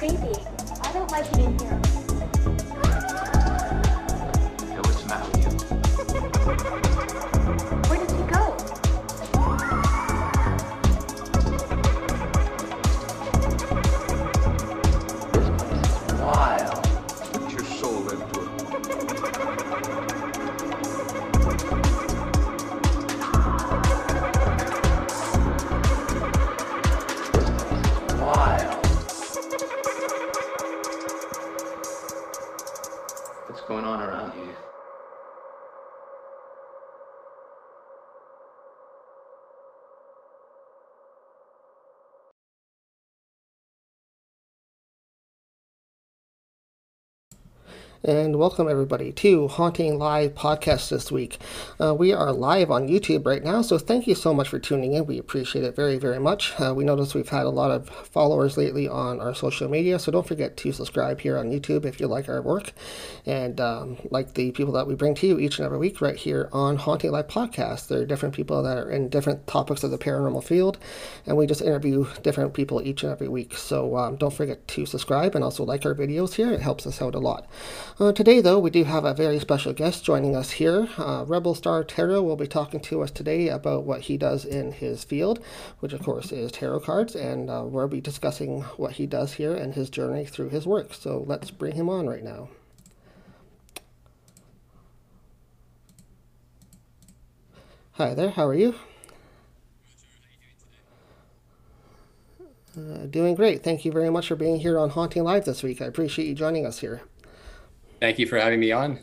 creepy. I don't like it in here. Hey, what's the matter with you? and welcome everybody to Haunting Live podcast this week. Uh, we are live on YouTube right now, so thank you so much for tuning in. We appreciate it very, very much. Uh, we noticed we've had a lot of followers lately on our social media, so don't forget to subscribe here on YouTube if you like our work and um, like the people that we bring to you each and every week right here on Haunting Live podcast. There are different people that are in different topics of the paranormal field, and we just interview different people each and every week. So um, don't forget to subscribe and also like our videos here. It helps us out a lot. Uh, today, though, we do have a very special guest joining us here. Uh, Rebel Star Tarot will be talking to us today about what he does in his field, which, of course, is tarot cards, and uh, we'll be discussing what he does here and his journey through his work. So let's bring him on right now. Hi there, how are you? Uh, doing great. Thank you very much for being here on Haunting Live this week. I appreciate you joining us here. Thank you for having me on.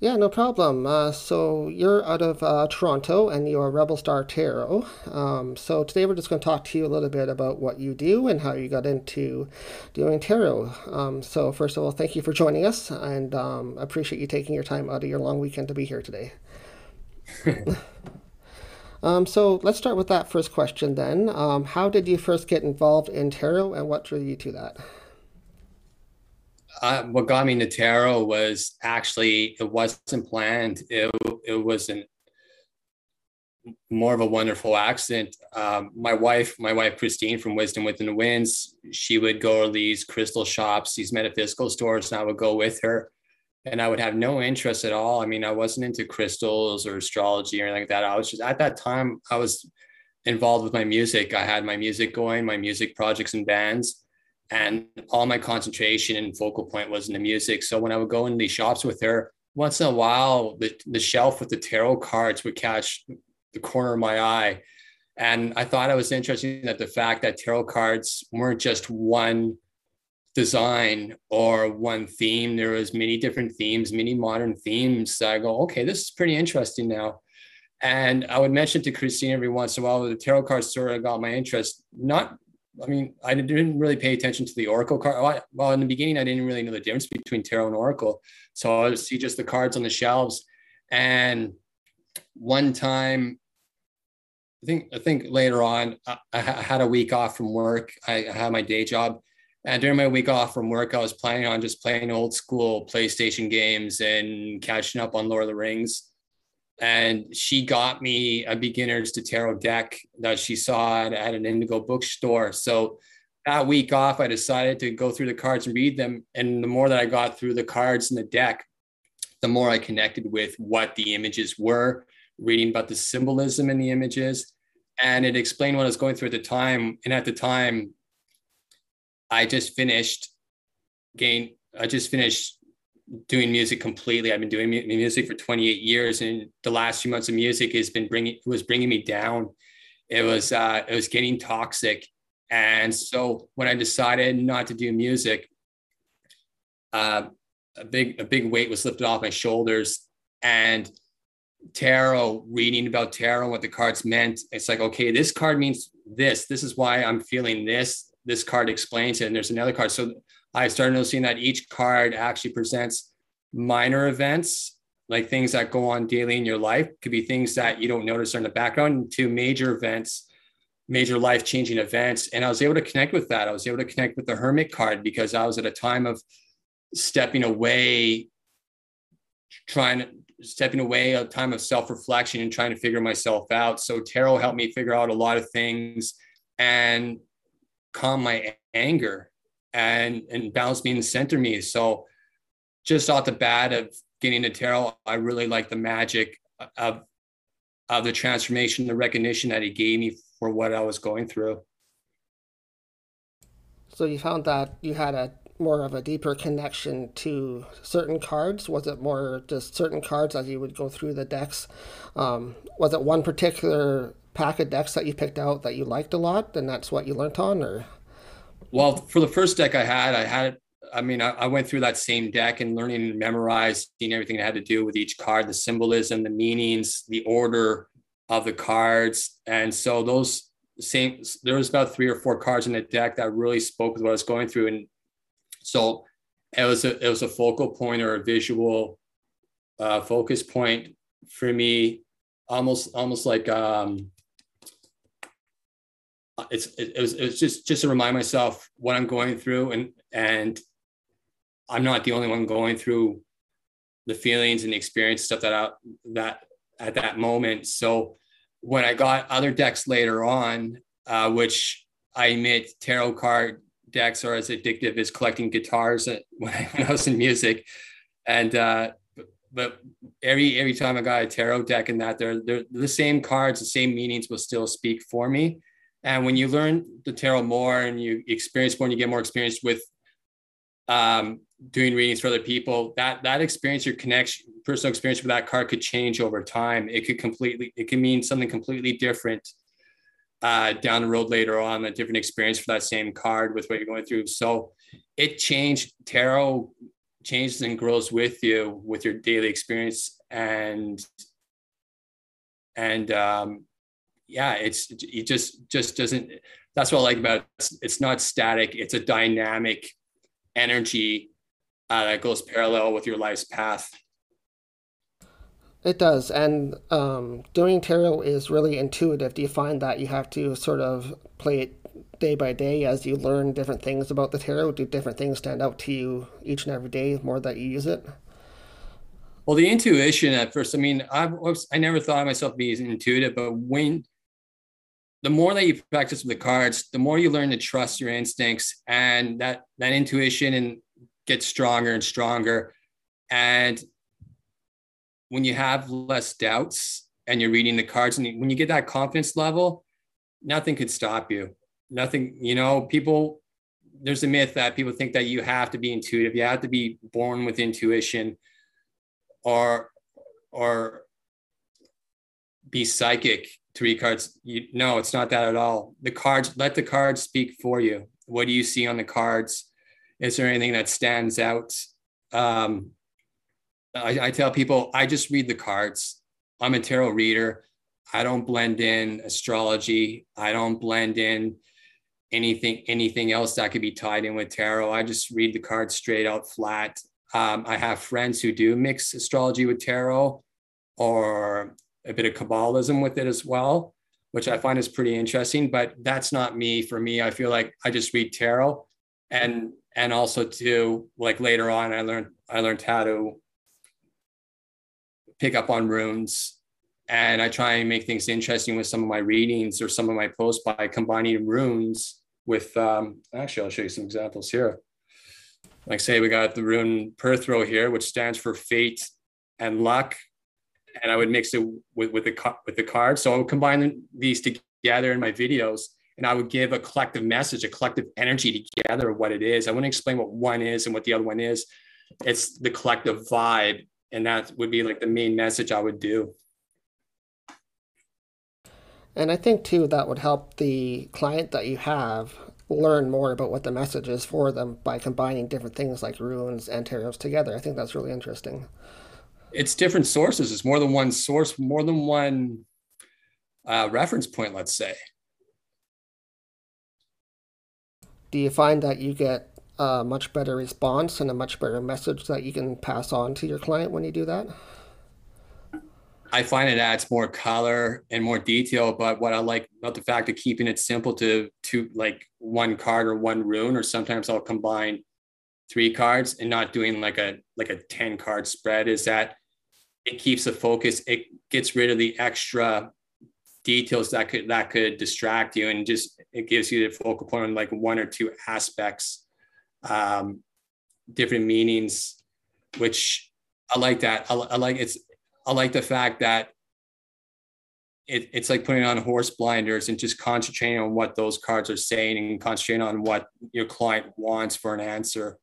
Yeah, no problem. Uh, so you're out of uh, Toronto and you're a Rebel Star Tarot. Um, so today we're just going to talk to you a little bit about what you do and how you got into doing tarot. Um, so first of all, thank you for joining us and um, appreciate you taking your time out of your long weekend to be here today. Um, so let's start with that first question then. Um, how did you first get involved in tarot and what drew you to that? Uh, what got me into tarot was actually it wasn't planned. It it wasn't more of a wonderful accident. Um, my wife, my wife Christine from Wisdom Within the Winds, she would go to these crystal shops, these metaphysical stores, and I would go with her. And I would have no interest at all. I mean, I wasn't into crystals or astrology or anything like that. I was just at that time I was involved with my music. I had my music going, my music projects and bands and all my concentration and focal point was in the music. So when I would go in these shops with her, once in a while, the, the shelf with the tarot cards would catch the corner of my eye. And I thought it was interesting that the fact that tarot cards weren't just one design or one theme. There was many different themes, many modern themes. I go, okay, this is pretty interesting now. And I would mention to Christine every once in a while, the tarot cards sort of got my interest, not I mean, I didn't really pay attention to the Oracle card. Well, in the beginning, I didn't really know the difference between tarot and Oracle. So I would see just the cards on the shelves. And one time, I think I think later on, I, I had a week off from work. I, I had my day job, and during my week off from work, I was planning on just playing old school PlayStation games and catching up on Lord of the Rings and she got me a beginners to tarot deck that she saw at, at, an indigo bookstore. So that week off i decided to go through the cards and read them. And the more that i got through the cards and the deck the more i connected with what the images were reading about the symbolism in the images. And it explained what i was going through at the time. And at the time i just finished gain i just finished doing music completely. I've been doing music for 28 years, and the last few months of music has been bringing was bringing me down. It was uh, it was getting toxic, and so when I decided not to do music, uh, a big a big weight was lifted off my shoulders, and tarot reading about tarot what the cards meant it's like okay this card means this. This is why i'm feeling this. This card explains it and there's another card. So I started noticing that each card actually presents minor events, like things that go on daily in your life, could be things that you don't notice are in the background, to major events, major life changing events. And I was able to connect with that. I was able to connect with the Hermit card because I was at a time of stepping away, trying to stepping away, a time of self reflection and trying to figure myself out. So tarot helped me figure out a lot of things and calm my anger and and balance me and center me. So just off the bat of getting the tarot, I really like the magic of of the transformation, the recognition that he gave me for what I was going through. So you found that you had a more of a deeper connection to certain cards? Was it more just certain cards as you would go through the decks? Um, was it one particular pack of decks that you picked out that you liked a lot, and that's what you learned on, or? Well, for the first deck I had, I had I mean, I, I, went through that same deck and learning and memorizing everything that had to do with each card, the symbolism, the meanings, the order of the cards. And so those same, there was about three or four cards in the deck that really spoke with what I was going through. And so it was a, it was a focal point or a visual uh, focus point for me, almost, almost like, um, it's it, it was just just to remind myself what I'm going through and and I'm not the only one going through the feelings and the experience stuff that I, that at that moment. So when I got other decks later on, uh, which I admit tarot card decks are as addictive as collecting guitars when I, when I was in music, and uh, but every every time I got a tarot deck and that they're they're the same cards, the same meanings will still speak for me. And when you learn the tarot more and you experience more and you get more experience with um, doing readings for other people, that that experience, your connection, personal experience with that card could change over time. It could completely, it can mean something completely different uh, down the road later on, a different experience for that same card with what you're going through. So it changed. Tarot changes and grows with you with your daily experience, and and um, yeah, it's it just just doesn't. That's what I like about it. It's, it's not static. It's a dynamic energy uh, that goes parallel with your life's path. It does, and um, doing tarot is really intuitive. Do you find that you have to sort of play it day by day as you learn different things about the tarot? Do different things stand out to you each and every day more that you use it? Well, the intuition at first, I mean, I was, I never thought of myself being intuitive, but when the more that you practice with the cards, the more you learn to trust your instincts and that that intuition and gets stronger and stronger. And when you have less doubts and you're reading the cards, and when you get that confidence level, nothing could stop you. Nothing, you know, people, there's a myth that people think that you have to be intuitive, you have to be born with intuition or, or be psychic to read cards. You, no, it's not that at all. The cards, let the cards speak for you. What do you see on the cards? Is there anything that stands out? Um, I, I tell people, I just read the cards. I'm a tarot reader. I don't blend in astrology. I don't blend in anything anything else that could be tied in with tarot. I just read the cards straight out flat. Um, I have friends who do mix astrology with tarot or a bit of Kabbalism with it as well, which I find is pretty interesting. But that's not me. For me, I feel like I just read tarot, and and also too, like later on, I learned I learned how to pick up on runes, and I try and make things interesting with some of my readings or some of my posts by combining runes with. Um, actually, I'll show you some examples here. Like say we got the rune Perthro here, which stands for fate and luck and I would mix it with with the with the cards. So I would combine these together in my videos, and I would give a collective message, a collective energy together of what it is. I wouldn't explain what one is and what the other one is. It's the collective vibe, and that would be like the main message I would do. And I think too that would help the client that you have learn more about what the message is for them by combining different things like runes and tarot together. I think that's really interesting it's different sources. It's more than one source, more than one uh, reference point, let's say. Do you find that you get a much better response and a much better message that you can pass on to your client when you do that? I find it adds more color and more detail, but what I like about the fact of keeping it simple to to like one card or one rune, or sometimes I'll combine three cards and not doing like a like a 10 card spread is that it keeps the focus. It gets rid of the extra details that could that could distract you, and just it gives you the focal point on like one or two aspects um, different meanings, which I like that. I, I like it's I like the fact that it, it's like putting on horse blinders and just concentrating on what those cards are saying and concentrating on what your client wants for an answer.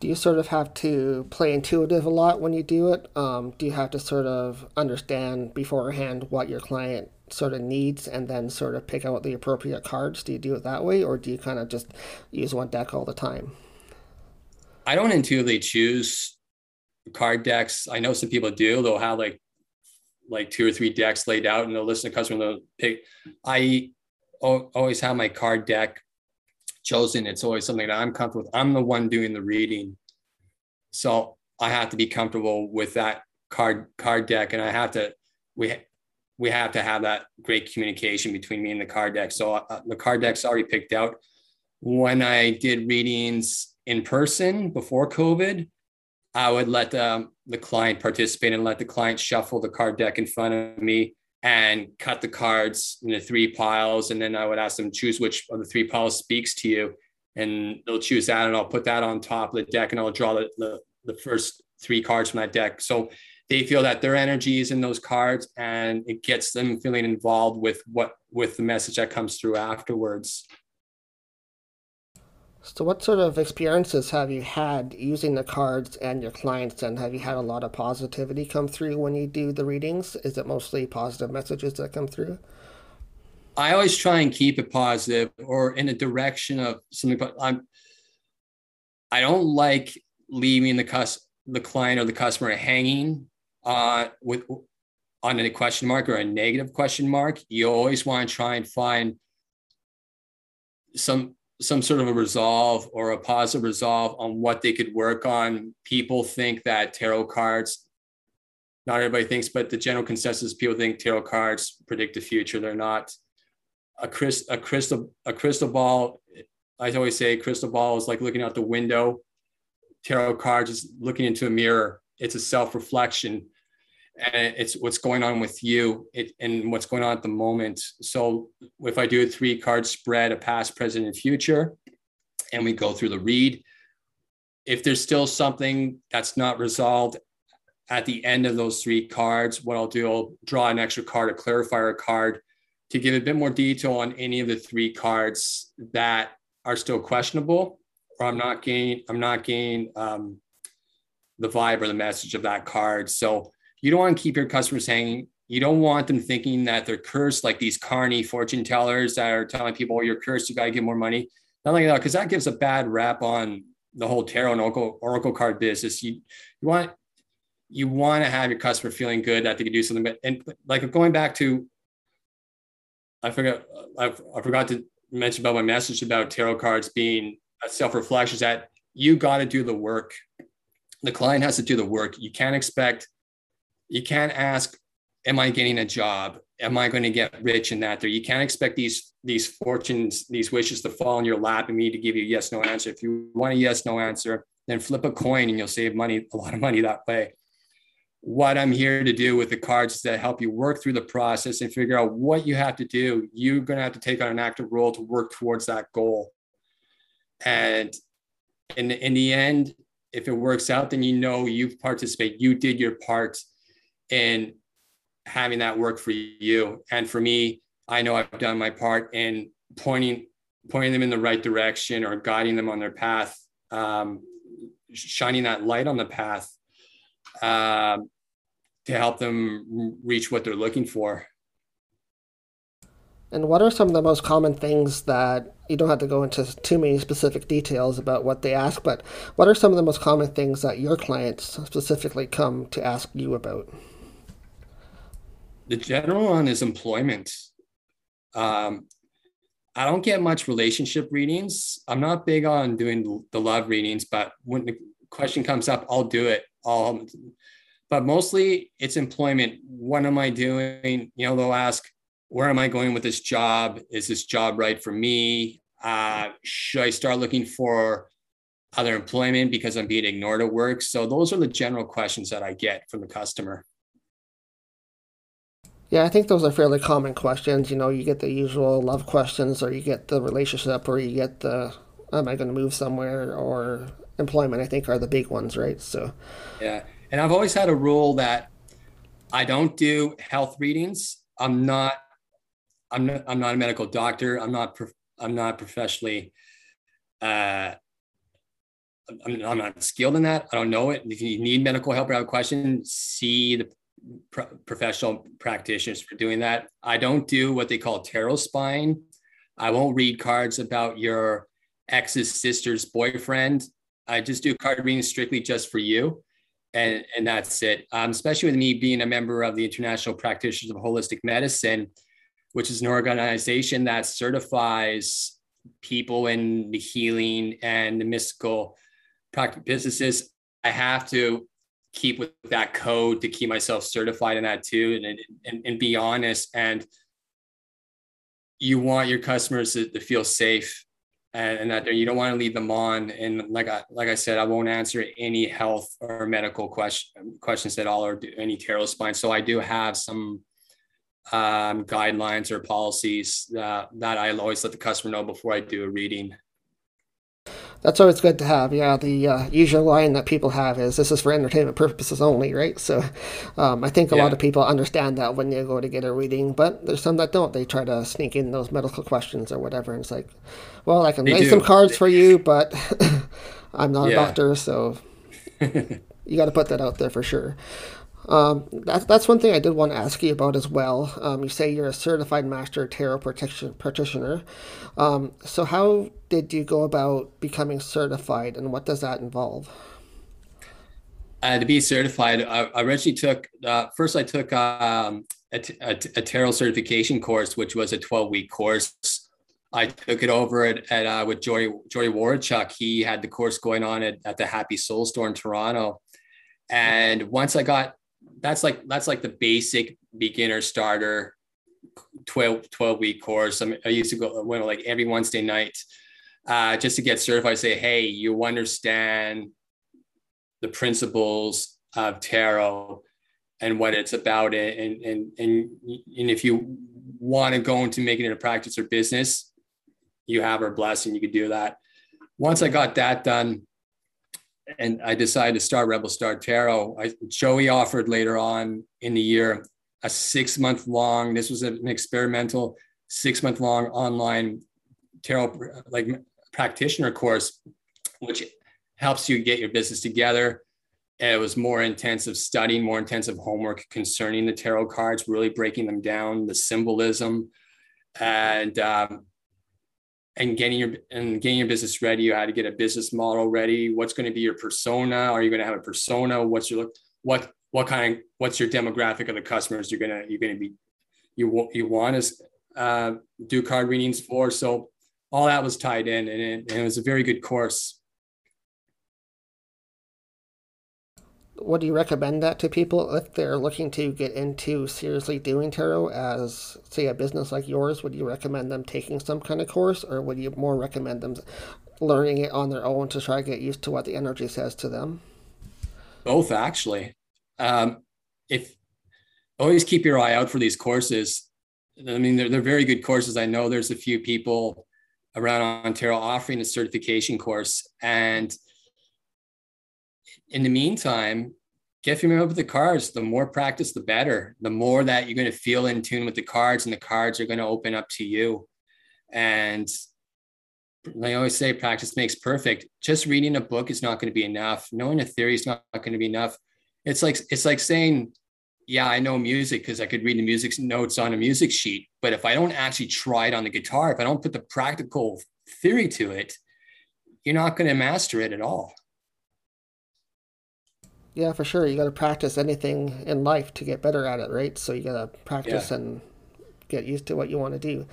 Do you sort of have to play intuitive a lot when you do it? Um, do you have to sort of understand beforehand what your client sort of needs and then sort of pick out the appropriate cards? Do you do it that way or do you kind of just use one deck all the time? I don't intuitively choose card decks. I know some people do. They'll have like like two or three decks laid out and they'll listen to customer they'll pick. I always have my card deck chosen. It's always something that I'm comfortable with. I'm the one doing the reading. So I have to be comfortable with that card card deck and I have to we we have to have that great communication between me and the card deck. So uh, the card deck's already picked out. When I did readings in person before COVID, I would let the, the client participate and let the client shuffle the card deck in front of me and cut the cards into three piles. And then I would ask them choose which of the three piles speaks to you. And they'll choose that. And I'll put that on top of the deck and I'll draw the, the, the first three cards from that deck. So they feel that their energy is in those cards and it gets them feeling involved with what with the message that comes through afterwards. So, what sort of experiences have you had using the cards and your clients? And have you had a lot of positivity come through when you do the readings? Is it mostly positive messages that come through? I always try and keep it positive or in a direction of something. But I'm, I don't like leaving the cus the client or the customer hanging uh, with on a question mark or a negative question mark. You always want to try and find some some sort of a resolve or a positive resolve on what they could work on. People think that tarot cards, not everybody thinks, but the general consensus, people think tarot cards predict the future. They're not. A, crystal, a crystal, a crystal ball. I always say crystal ball is like looking out the window. Tarot cards is looking into a mirror. It's a self-reflection and it's what's going on with you it, and what's going on at the moment. So if I do a three card spread, a past, present, and future, and we go through the read, if there's still something that's not resolved at the end of those three cards, what I'll do, I'll draw an extra card, a clarifier card, to give a bit more detail on any of the three cards that are still questionable, or I'm not getting, I'm not getting um, the vibe or the message of that card. So you don't want to keep your customers hanging. You don't want them thinking that they're cursed, like these carny fortune tellers that are telling people, oh, you're cursed, you got to get more money. Not like that, because that gives a bad rap on the whole tarot and oracle, oracle card business. You, you want you want to have your customer feeling good that they can do something. But and like going back to, I forgot I, I forgot to mention about my message about tarot cards being a self reflection. Is that you got to do the work. The client has to do the work. You can't expect you can't ask, am I getting a job? Am I going to get rich in that? There, you can't expect these these fortunes, these wishes to fall in your lap and me to give you a yes no answer. If you want a yes no answer, then flip a coin and you'll save money, a lot of money that way. What I'm here to do with the cards is to help you work through the process and figure out what you have to do. You're going to have to take on an active role to work towards that goal. And in, in the end, if it works out, then you know you've participated, you did your part in having that work for you. And for me, I know I've done my part in pointing pointing them in the right direction or guiding them on their path, um, shining that light on the path uh, to help them reach what they're looking for. And what are some of the most common things that you don't have to go into too many specific details about what they ask, but what are some of the most common things that your clients specifically come to ask you about? The general one is employment. Um, I don't get much relationship readings. I'm not big on doing the love readings, but when the question comes up, I'll do it. I'll, but mostly it's employment. What am I doing? You know, they'll ask, where am I going with this job? Is this job right for me? Uh, should I start looking for other employment because I'm being ignored at work? So those are the general questions that I get from the customer. Yeah, I think those are fairly common questions. You know, you get the usual love questions, or you get the relationship, or you get the am I going to move somewhere or employment, I think are the big ones, right? So, yeah. And I've always had a rule that I don't do health readings. I'm not, I'm not, I'm not a medical doctor. I'm not, I'm not professionally, uh, I'm, I'm not skilled in that. I don't know it. If you need medical help or have a question, see the pro- professional practitioners for doing that. I don't do what they call tarot spine. I won't read cards about your ex's sister's boyfriend. I just do card reading strictly just for you. And, and that's it. Um, especially with me being a member of the International Practitioners of Holistic Medicine, which is an organization that certifies people in the healing and the mystical practice businesses. I have to keep with that code to keep myself certified in that too and, and, and be honest. And you want your customers to, to feel safe and, and that you don't want to lead them on. And like I, like I said, I won't answer any health or medical question, questions at all or any tarot spine. So I do have some um, guidelines or policies that I always let the customer know before I do a reading that's always good to have. Yeah, the uh, usual line that people have is "This is for entertainment purposes only," right? So, um, I think a yeah. lot of people understand that when you go to get a reading, but there's some that don't. They try to sneak in those medical questions or whatever, and it's like, well, I can they lay some cards for you, but I'm not yeah. a doctor, so you got to put that out there for sure. Um, that's that's one thing I did want to ask you about as well. Um, you say you're a certified master tarot protection practitioner. Um, so how did you go about becoming certified, and what does that involve? Uh, to be certified, I, I originally took uh, first. I took um, a, a, a, tarot certification course, which was a 12 week course. I took it over at, at uh, with Joey Joey Wardchuk. He had the course going on at, at the Happy Soul Store in Toronto. And once I got that's like that's like the basic beginner starter 12, 12 week course. I, I used to go went like every Wednesday night uh, just to get certified. Say, hey, you understand the principles of tarot and what it's about, and and and and if you want to go into making it a practice or business, you have our blessing. You could do that. Once I got that done, and I decided to start Rebel Star Tarot. I, Joey offered later on in the year a six month long, this was an experimental six month long online tarot like practitioner course, which helps you get your business together. And it was more intensive studying, more intensive homework concerning the tarot cards, really breaking them down, the symbolism, and um, and getting your and getting your business ready. You had to get a business model ready. What's going to be your persona? Are you going to have a persona? What's your look what what kind of what's your demographic of the customers you're going to you're to be you you want to uh, do card readings for? So all that was tied in and it, and it was a very good course would you recommend that to people if they're looking to get into seriously doing tarot as say a business like yours? Would you recommend them taking some kind of course or would you more recommend them learning it on their own to try to get used to what the energy says to them? Both actually. Um, if always keep your eye out for these courses. I mean they're, they're very good courses. I know there's a few people around ontario offering a certification course and in the meantime, get familiar with the cards. The more practice, the better. The more that you're going to feel in tune with the cards, and the cards are going to open up to you. And I always say, practice makes perfect. Just reading a book is not going to be enough. Knowing a theory is not, going to be enough. It's like it's like saying, "Yeah, I know music because I could read the music notes on a music sheet." But if I don't actually try it on the guitar, if I don't put the practical theory to it, you're not going to master it at all. Yeah, for sure. You got to practice anything in life to get better at it, right? So you got to practice yeah. and get used to what you want to do.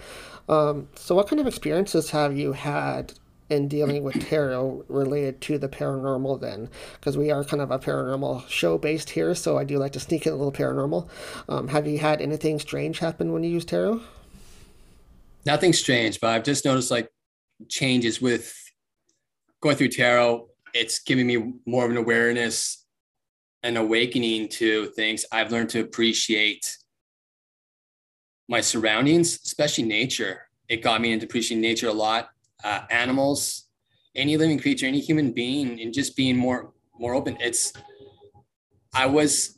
Um, so, what kind of experiences have you had in dealing with tarot related to the paranormal then? Because we are kind of a paranormal show based here, so I do like to sneak in a little paranormal. Um, have you had anything strange happen when you use tarot? Nothing strange, but I've just noticed like changes with going through tarot. It's giving me more of an awareness an awakening to things. I've learned to appreciate my surroundings, especially nature. It got me into appreciating nature a lot. Uh, animals, any living creature, any human being, and just being more more open. It's I was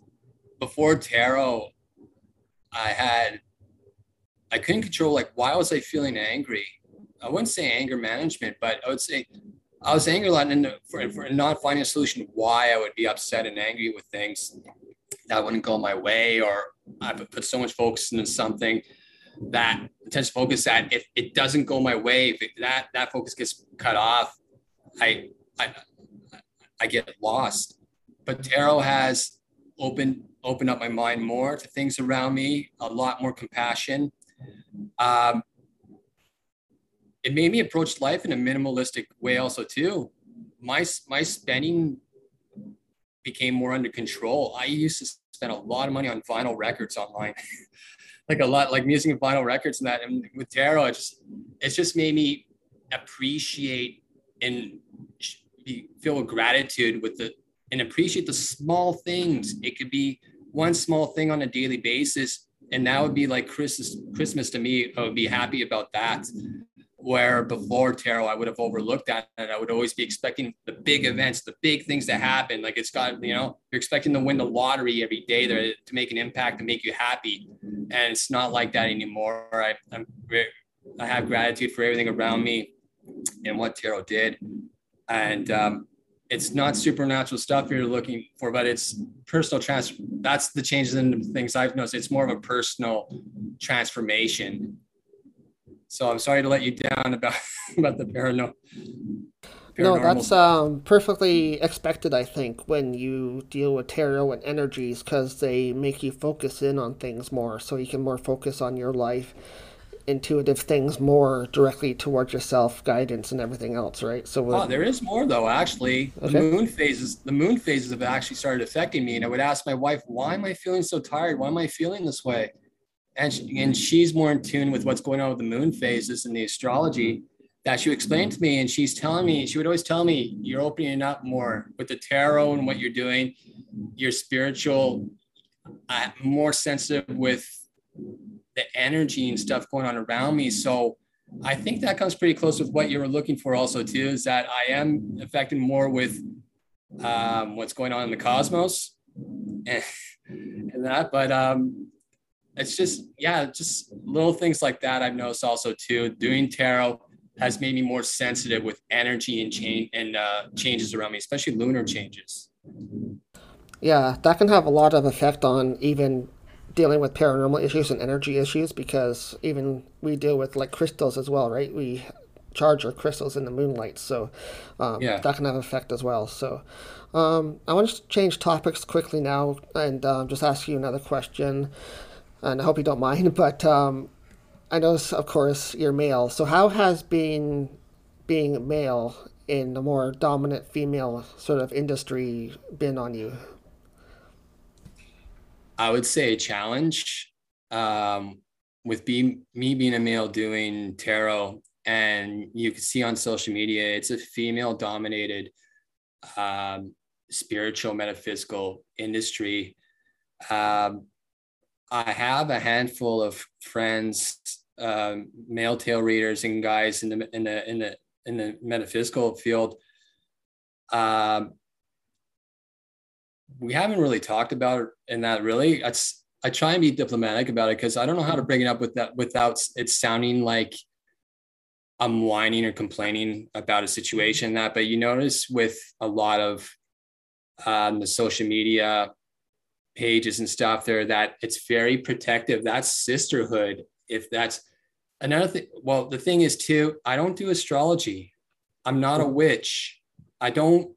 before tarot, I had I couldn't control like why was I feeling angry? I wouldn't say anger management, but I would say I was angry a lot and for, for not finding a solution why I would be upset and angry with things that wouldn't go my way or I put so much focus into something that intense focus that if it doesn't go my way, if it, that that focus gets cut off, I I I get lost. But tarot has opened opened up my mind more to things around me, a lot more compassion. Um, it made me approach life in a minimalistic way also too. My my spending became more under control. I used to spend a lot of money on vinyl records online. like a lot like music and vinyl records and that and with tarot it just it's just made me appreciate and feel gratitude with the and appreciate the small things it could be one small thing on a daily basis and that would be like christmas christmas to me i would be happy about that where before tarot I would have overlooked that and I would always be expecting the big events, the big things to happen. Like it's got, you know, you're expecting to win the lottery every day there to make an impact and make you happy. And it's not like that anymore. I, I'm I have gratitude for everything around me and what tarot did. And um, it's not supernatural stuff you're looking for, but it's personal transfer. That's the changes in things I've noticed. It's more of a personal transformation so I'm sorry to let you down about about the paranormal. No, that's um, perfectly expected, I think, when you deal with tarot and energies, because they make you focus in on things more, so you can more focus on your life, intuitive things more directly towards yourself, guidance, and everything else, right? So, oh, there is more though. Actually, the moon phases, the moon phases have actually started affecting me, and I would ask my wife, "Why am I feeling so tired? Why am I feeling this way?" And she, and she's more in tune with what's going on with the moon phases and the astrology that she explained to me. And she's telling me she would always tell me you're opening up more with the tarot and what you're doing. You're spiritual uh, more sensitive with the energy and stuff going on around me. So i think that comes pretty close with what you were looking for also too is that i am affected more with um, what's going on in the cosmos. And, and that but um, it's just yeah just little things like that i've noticed also too. Doing tarot has made me more sensitive with energy and change and uh, changes around me especially lunar changes. Yeah that can have a lot of effect on even dealing with paranormal issues and energy issues because even we deal with like crystals as well right? We charge our crystals in the moonlight so um, yeah. that can have effect as well. So um, i want to change topics quickly now and um, just ask you another question and I hope you don't mind. But um, I know, of course, you're male. So how has being being male in the more dominant female sort of industry been on you? I would say a challenge. Um, with being me being a male doing tarot, and you can see on social media, it's a female dominated um, spiritual metaphysical industry. Um, I have a handful of friends, um, male tail readers, and guys in the in the in the in the metaphysical field. Um, we haven't really talked about it in that really. It's, I try and be diplomatic about it because I don't know how to bring it up with that without it sounding like I'm whining or complaining about a situation. That, but you notice with a lot of um, the social media pages and stuff there that it's very protective. That's sisterhood. If that's another thing, well, the thing is too, I don't do astrology. I'm not a witch. I don't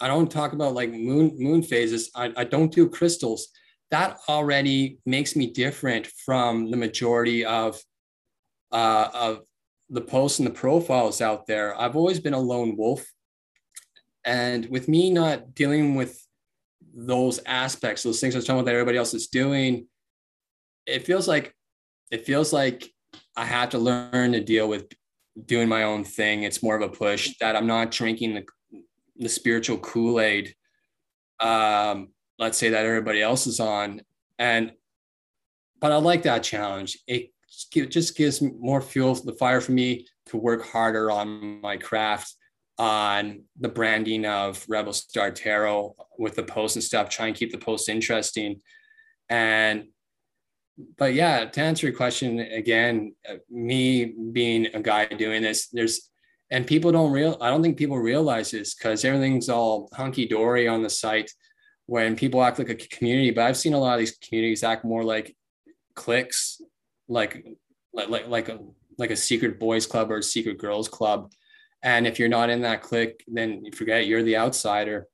I don't talk about like moon moon phases. I, I don't do crystals. That already makes me different from the majority of uh, of the posts and the profiles out there. I've always been a lone wolf. And with me not dealing with those aspects, those things I was talking about that everybody else is doing, it feels like it feels like I have to learn to deal with doing my own thing. It's more of a push that I'm not drinking the the spiritual Kool-Aid. Um, let's say that everybody else is on. And but I like that challenge. It just gives more fuel the fire for me to work harder on my craft on the branding of Rebel Star Tarot with the posts and stuff, try and keep the posts interesting. And but yeah, to answer your question again, me being a guy doing this, there's and people don't real I don't think people realize this because everything's all hunky dory on the site when people act like a community. But I've seen a lot of these communities act more like cliques, like like like like a like a secret boys club or a secret girls club. And if you're not in that clique, then you forget you're the outsider.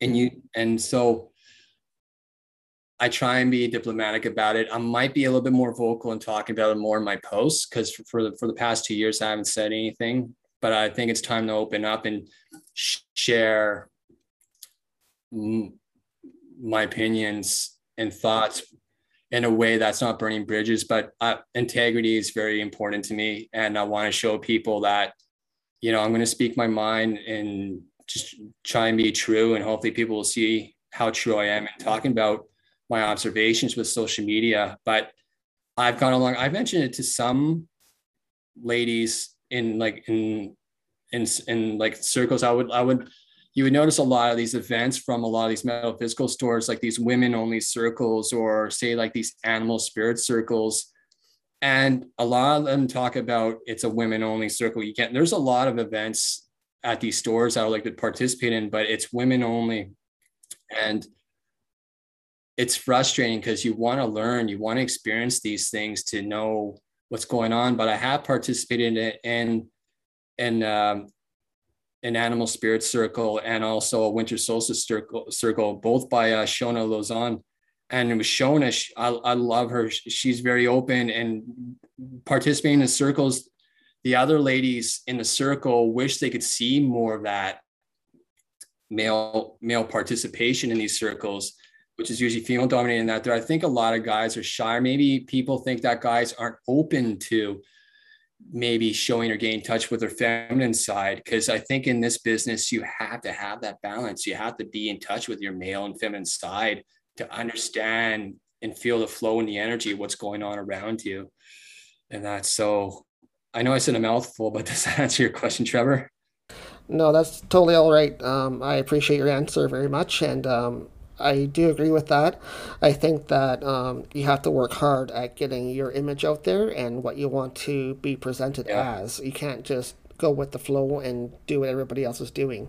And you and so I try and be diplomatic about it. I might be a little bit more vocal and talking about it more in my posts because for the for the past two years I haven't said anything. But I think it's time to open up and sh- share m- my opinions and thoughts in a way that's not burning bridges. But uh, integrity is very important to me, and I want to show people that you know I'm going to speak my mind and just try and be true, and hopefully people will see how true I am in talking about my observations with social media, but I've gone along. I've mentioned it to some ladies in like in in in like circles. I would I would you would notice a lot of these events from a lot of these metaphysical stores, like these women only circles, or say like these animal spirit circles. And a lot of them talk about it's a women only circle. You can't, there's a lot of events at these stores that I would like to participate in, but it's women only. And it's frustrating because you want to learn, you want to experience these things to know what's going on. But I have participated in in um, an animal spirit circle and also a winter solstice circle, circle both by uh, Shona Lozon. And it was Shona. I, I love her. She's very open and participating in circles. The other ladies in the circle wish they could see more of that male male participation in these circles which is usually female dominated in that there. I think a lot of guys are shy. Maybe people think that guys aren't open to maybe showing or getting touch with their feminine side. Cause I think in this business, you have to have that balance. You have to be in touch with your male and feminine side to understand and feel the flow and the energy of what's going on around you. And that's so I know I said a mouthful, but does that answer your question, Trevor? No, that's totally all right. Um, I appreciate your answer very much. And um, I do agree with that. I think that um, you have to work hard at getting your image out there and what you want to be presented yeah. as. You can't just go with the flow and do what everybody else is doing.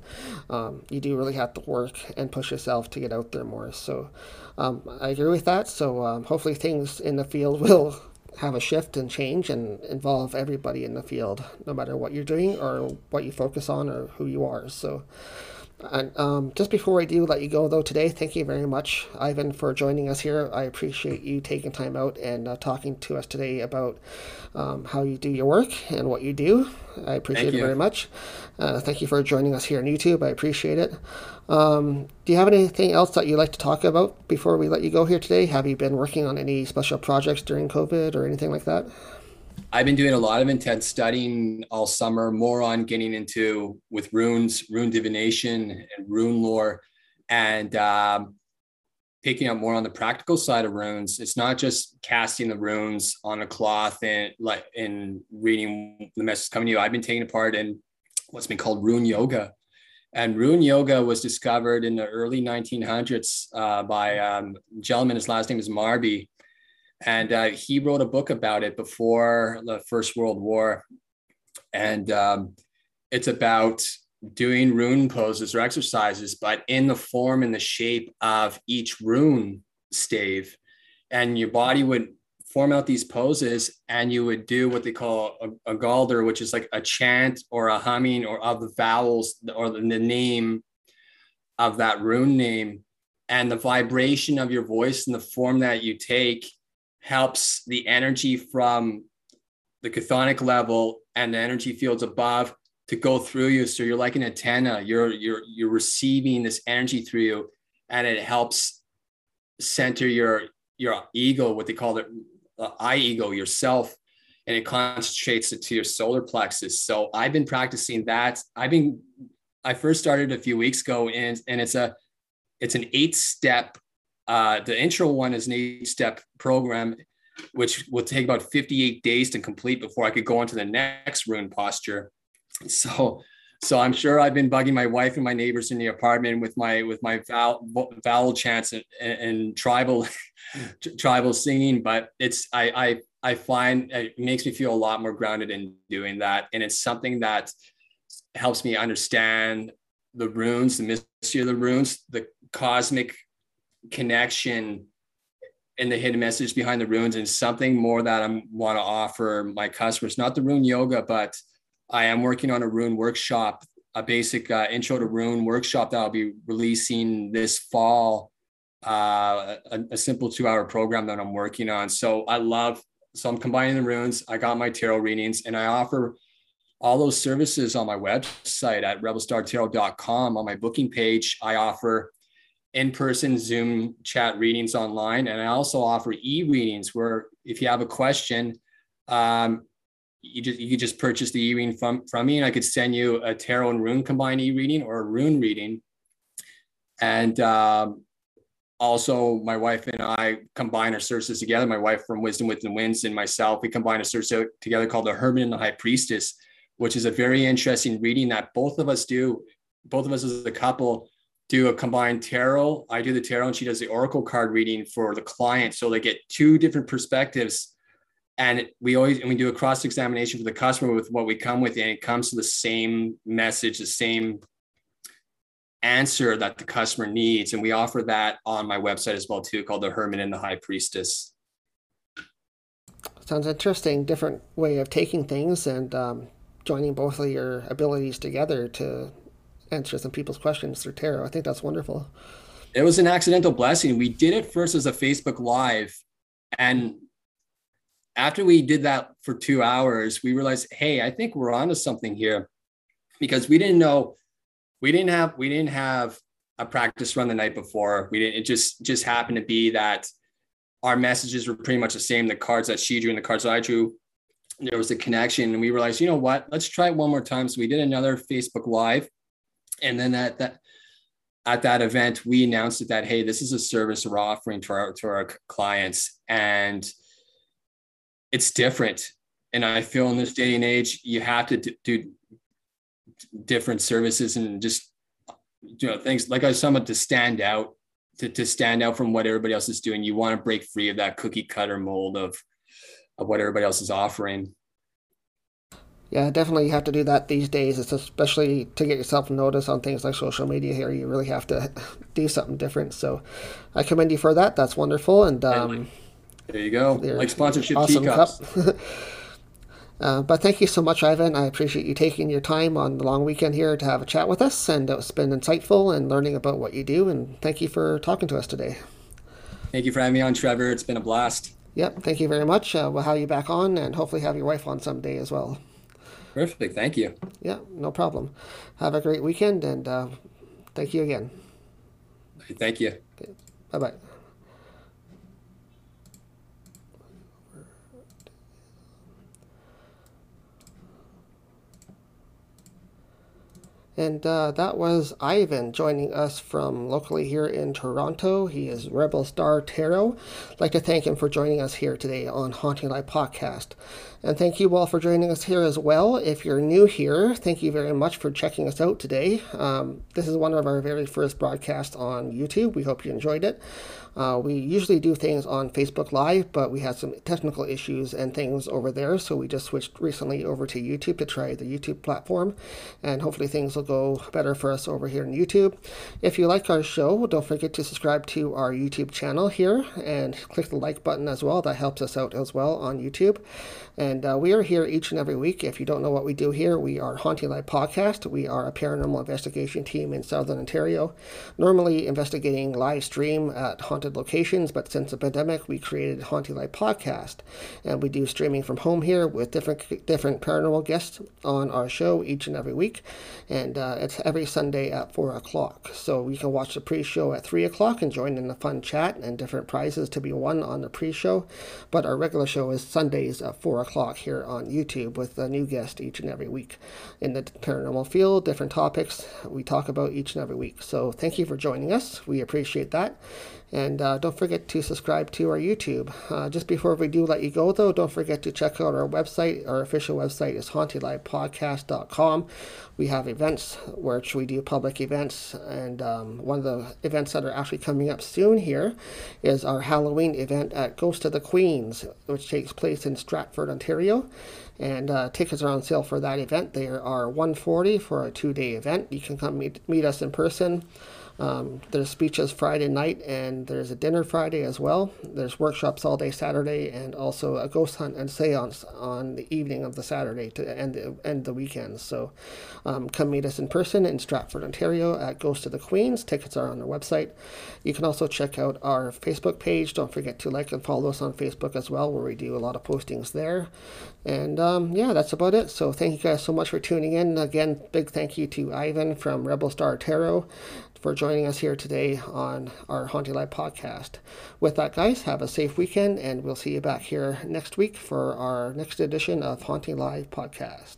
Um, you do really have to work and push yourself to get out there more. So um, I agree with that. So um, hopefully things in the field will have a shift and change and involve everybody in the field, no matter what you're doing or what you focus on or who you are. So and um, just before I do let you go, though, today, thank you very much, Ivan, for joining us here. I appreciate you taking time out and uh, talking to us today about um, how you do your work and what you do. I appreciate thank it you. very much. Uh, thank you for joining us here on YouTube. I appreciate it. Um, do you have anything else that you'd like to talk about before we let you go here today? Have you been working on any special projects during COVID or anything like that? I've been doing a lot of intense studying all summer, more on getting into with runes, rune divination, and rune lore, and um, picking up more on the practical side of runes. It's not just casting the runes on a cloth and like and reading the message coming to you. I've been taking part in what's been called rune yoga, and rune yoga was discovered in the early 1900s uh, by um, a gentleman. His last name is Marby and uh, he wrote a book about it before the First World War, and um, it's about doing rune poses or exercises, but in the form and the shape of each rune stave, and your body would form out these poses, and you would do what they call a, a galdr, which is like a chant or a humming or of the vowels or the name of that rune name. And the vibration of your voice and the form that you take helps the energy from the chthonic level and the energy fields above to go through you. So you're like an antenna. You're you're you're receiving this energy through you, and it helps center your your ego, what they call it, uh, I ego, yourself, and it concentrates it to your solar plexus. So I've been practicing that. I've been I first started a few weeks ago, and and it's a it's an eight step uh, the intro one is an eight step program, which will take about 58 days to complete before I could go on to the next rune posture. So so I'm sure I've been bugging my wife and my neighbors in the apartment with my with my vowel, vowel chants and, and tribal tribal singing. But it's I I I find it makes me feel a lot more grounded in doing that, and it's something that helps me understand the runes, the mystery of the runes, the cosmic connection and the hidden message behind the runes and something more that I want to offer my customers, not the rune yoga, but I am working on a rune workshop, a basic uh, intro to rune workshop that I'll be releasing this fall, uh, a, a simple two hour program that I'm working on. So I love, so I'm combining the runes. I got my tarot readings and I offer all those services on my website at rebelstartarot.com on my booking page. I offer in-person Zoom chat readings online, and I also offer e-readings where if you have a question, um, you just you could just purchase the e-reading from from me, and I could send you a tarot and rune combined e-reading or a rune reading. And um, also, my wife and I combine our services together. My wife from Wisdom Within Winds and myself, we combine a service together called the Hermit and the High Priestess, which is a very interesting reading that both of us do. Both of us as a couple do a combined tarot. I do the tarot and she does the oracle card reading for the client. So they get two different perspectives. And we always and we do a cross examination for the customer with what we come with, and it comes to the same message, the same answer that the customer needs. And we offer that on my website as well, too, called the Hermit and the High Priestess. Sounds interesting. Different way of taking things and um, joining both of your abilities together to answer some people's questions through tarot. I think that's wonderful. It was an accidental blessing. We did it first as a Facebook Live. And after we did that for two hours, we realized, hey, I think we're onto something here because we didn't know, we didn't have, we didn't have a practice run the night before. We didn't, it just, just happened to be that our messages were pretty much the same. The cards that she drew and the cards that I drew, there was a connection. And we realized, you know what, let's try it one more time. So we did another Facebook Live and then at that at that event, we announced that hey, this is a service we're offering to our to our clients, and it's different. And I feel in this day and age, you have to do different services and just you know things like I was talking about to stand out, to, to stand out from what everybody else is doing. You want to break free of that cookie cutter mold of of what everybody else is offering. Yeah, definitely you have to do that these days. It's especially to get yourself noticed on things like social media here. You really have to do something different. So I commend you for that. That's wonderful. And um, there you go. Like sponsorship awesome teacups. uh, but thank you so much, Ivan. I appreciate you taking your time on the long weekend here to have a chat with us. And it's been insightful and learning about what you do. And thank you for talking to us today. Thank you for having me on, Trevor. It's been a blast. Yep. Thank you very much. Uh, we'll have you back on and hopefully have your wife on someday as well. Perfect. Thank you. Yeah, no problem. Have a great weekend and uh, thank you again. Thank you. Okay. Bye bye. And uh, that was Ivan joining us from locally here in Toronto. He is Rebel Star Tarot. I'd like to thank him for joining us here today on Haunting Live Podcast. And thank you all for joining us here as well. If you're new here, thank you very much for checking us out today. Um, this is one of our very first broadcasts on YouTube. We hope you enjoyed it. Uh, we usually do things on Facebook Live, but we had some technical issues and things over there, so we just switched recently over to YouTube to try the YouTube platform, and hopefully things will go better for us over here in YouTube. If you like our show, don't forget to subscribe to our YouTube channel here and click the like button as well. That helps us out as well on YouTube. And uh, we are here each and every week. If you don't know what we do here, we are Haunting Live Podcast. We are a paranormal investigation team in Southern Ontario, normally investigating live stream at haunted locations, but since the pandemic, we created Haunting Live Podcast. And we do streaming from home here with different different paranormal guests on our show each and every week. And uh, it's every Sunday at 4 o'clock. So you can watch the pre show at 3 o'clock and join in the fun chat and different prizes to be won on the pre show. But our regular show is Sundays at 4 o'clock o'clock here on YouTube with a new guest each and every week in the paranormal field, different topics we talk about each and every week. So thank you for joining us. We appreciate that. And uh, don't forget to subscribe to our YouTube. Uh, just before we do let you go, though, don't forget to check out our website. Our official website is hauntinglivepodcast.com. We have events which we do public events, and um, one of the events that are actually coming up soon here is our Halloween event at Ghost of the Queens, which takes place in Stratford, Ontario. And uh, tickets are on sale for that event. They are 140 for a two-day event. You can come meet, meet us in person. Um, there's speeches Friday night, and there's a dinner Friday as well. There's workshops all day Saturday, and also a ghost hunt and seance on the evening of the Saturday to end the, end the weekends. So um, come meet us in person in Stratford, Ontario at Ghost of the Queens. Tickets are on our website. You can also check out our Facebook page. Don't forget to like and follow us on Facebook as well, where we do a lot of postings there. And um, yeah, that's about it. So thank you guys so much for tuning in. Again, big thank you to Ivan from Rebel Star Tarot for joining us here today on our Haunting Live podcast. With that, guys, have a safe weekend, and we'll see you back here next week for our next edition of Haunting Live podcast.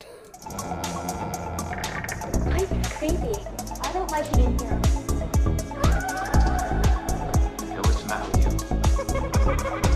It's creepy. I don't like it in here. Hey, what's the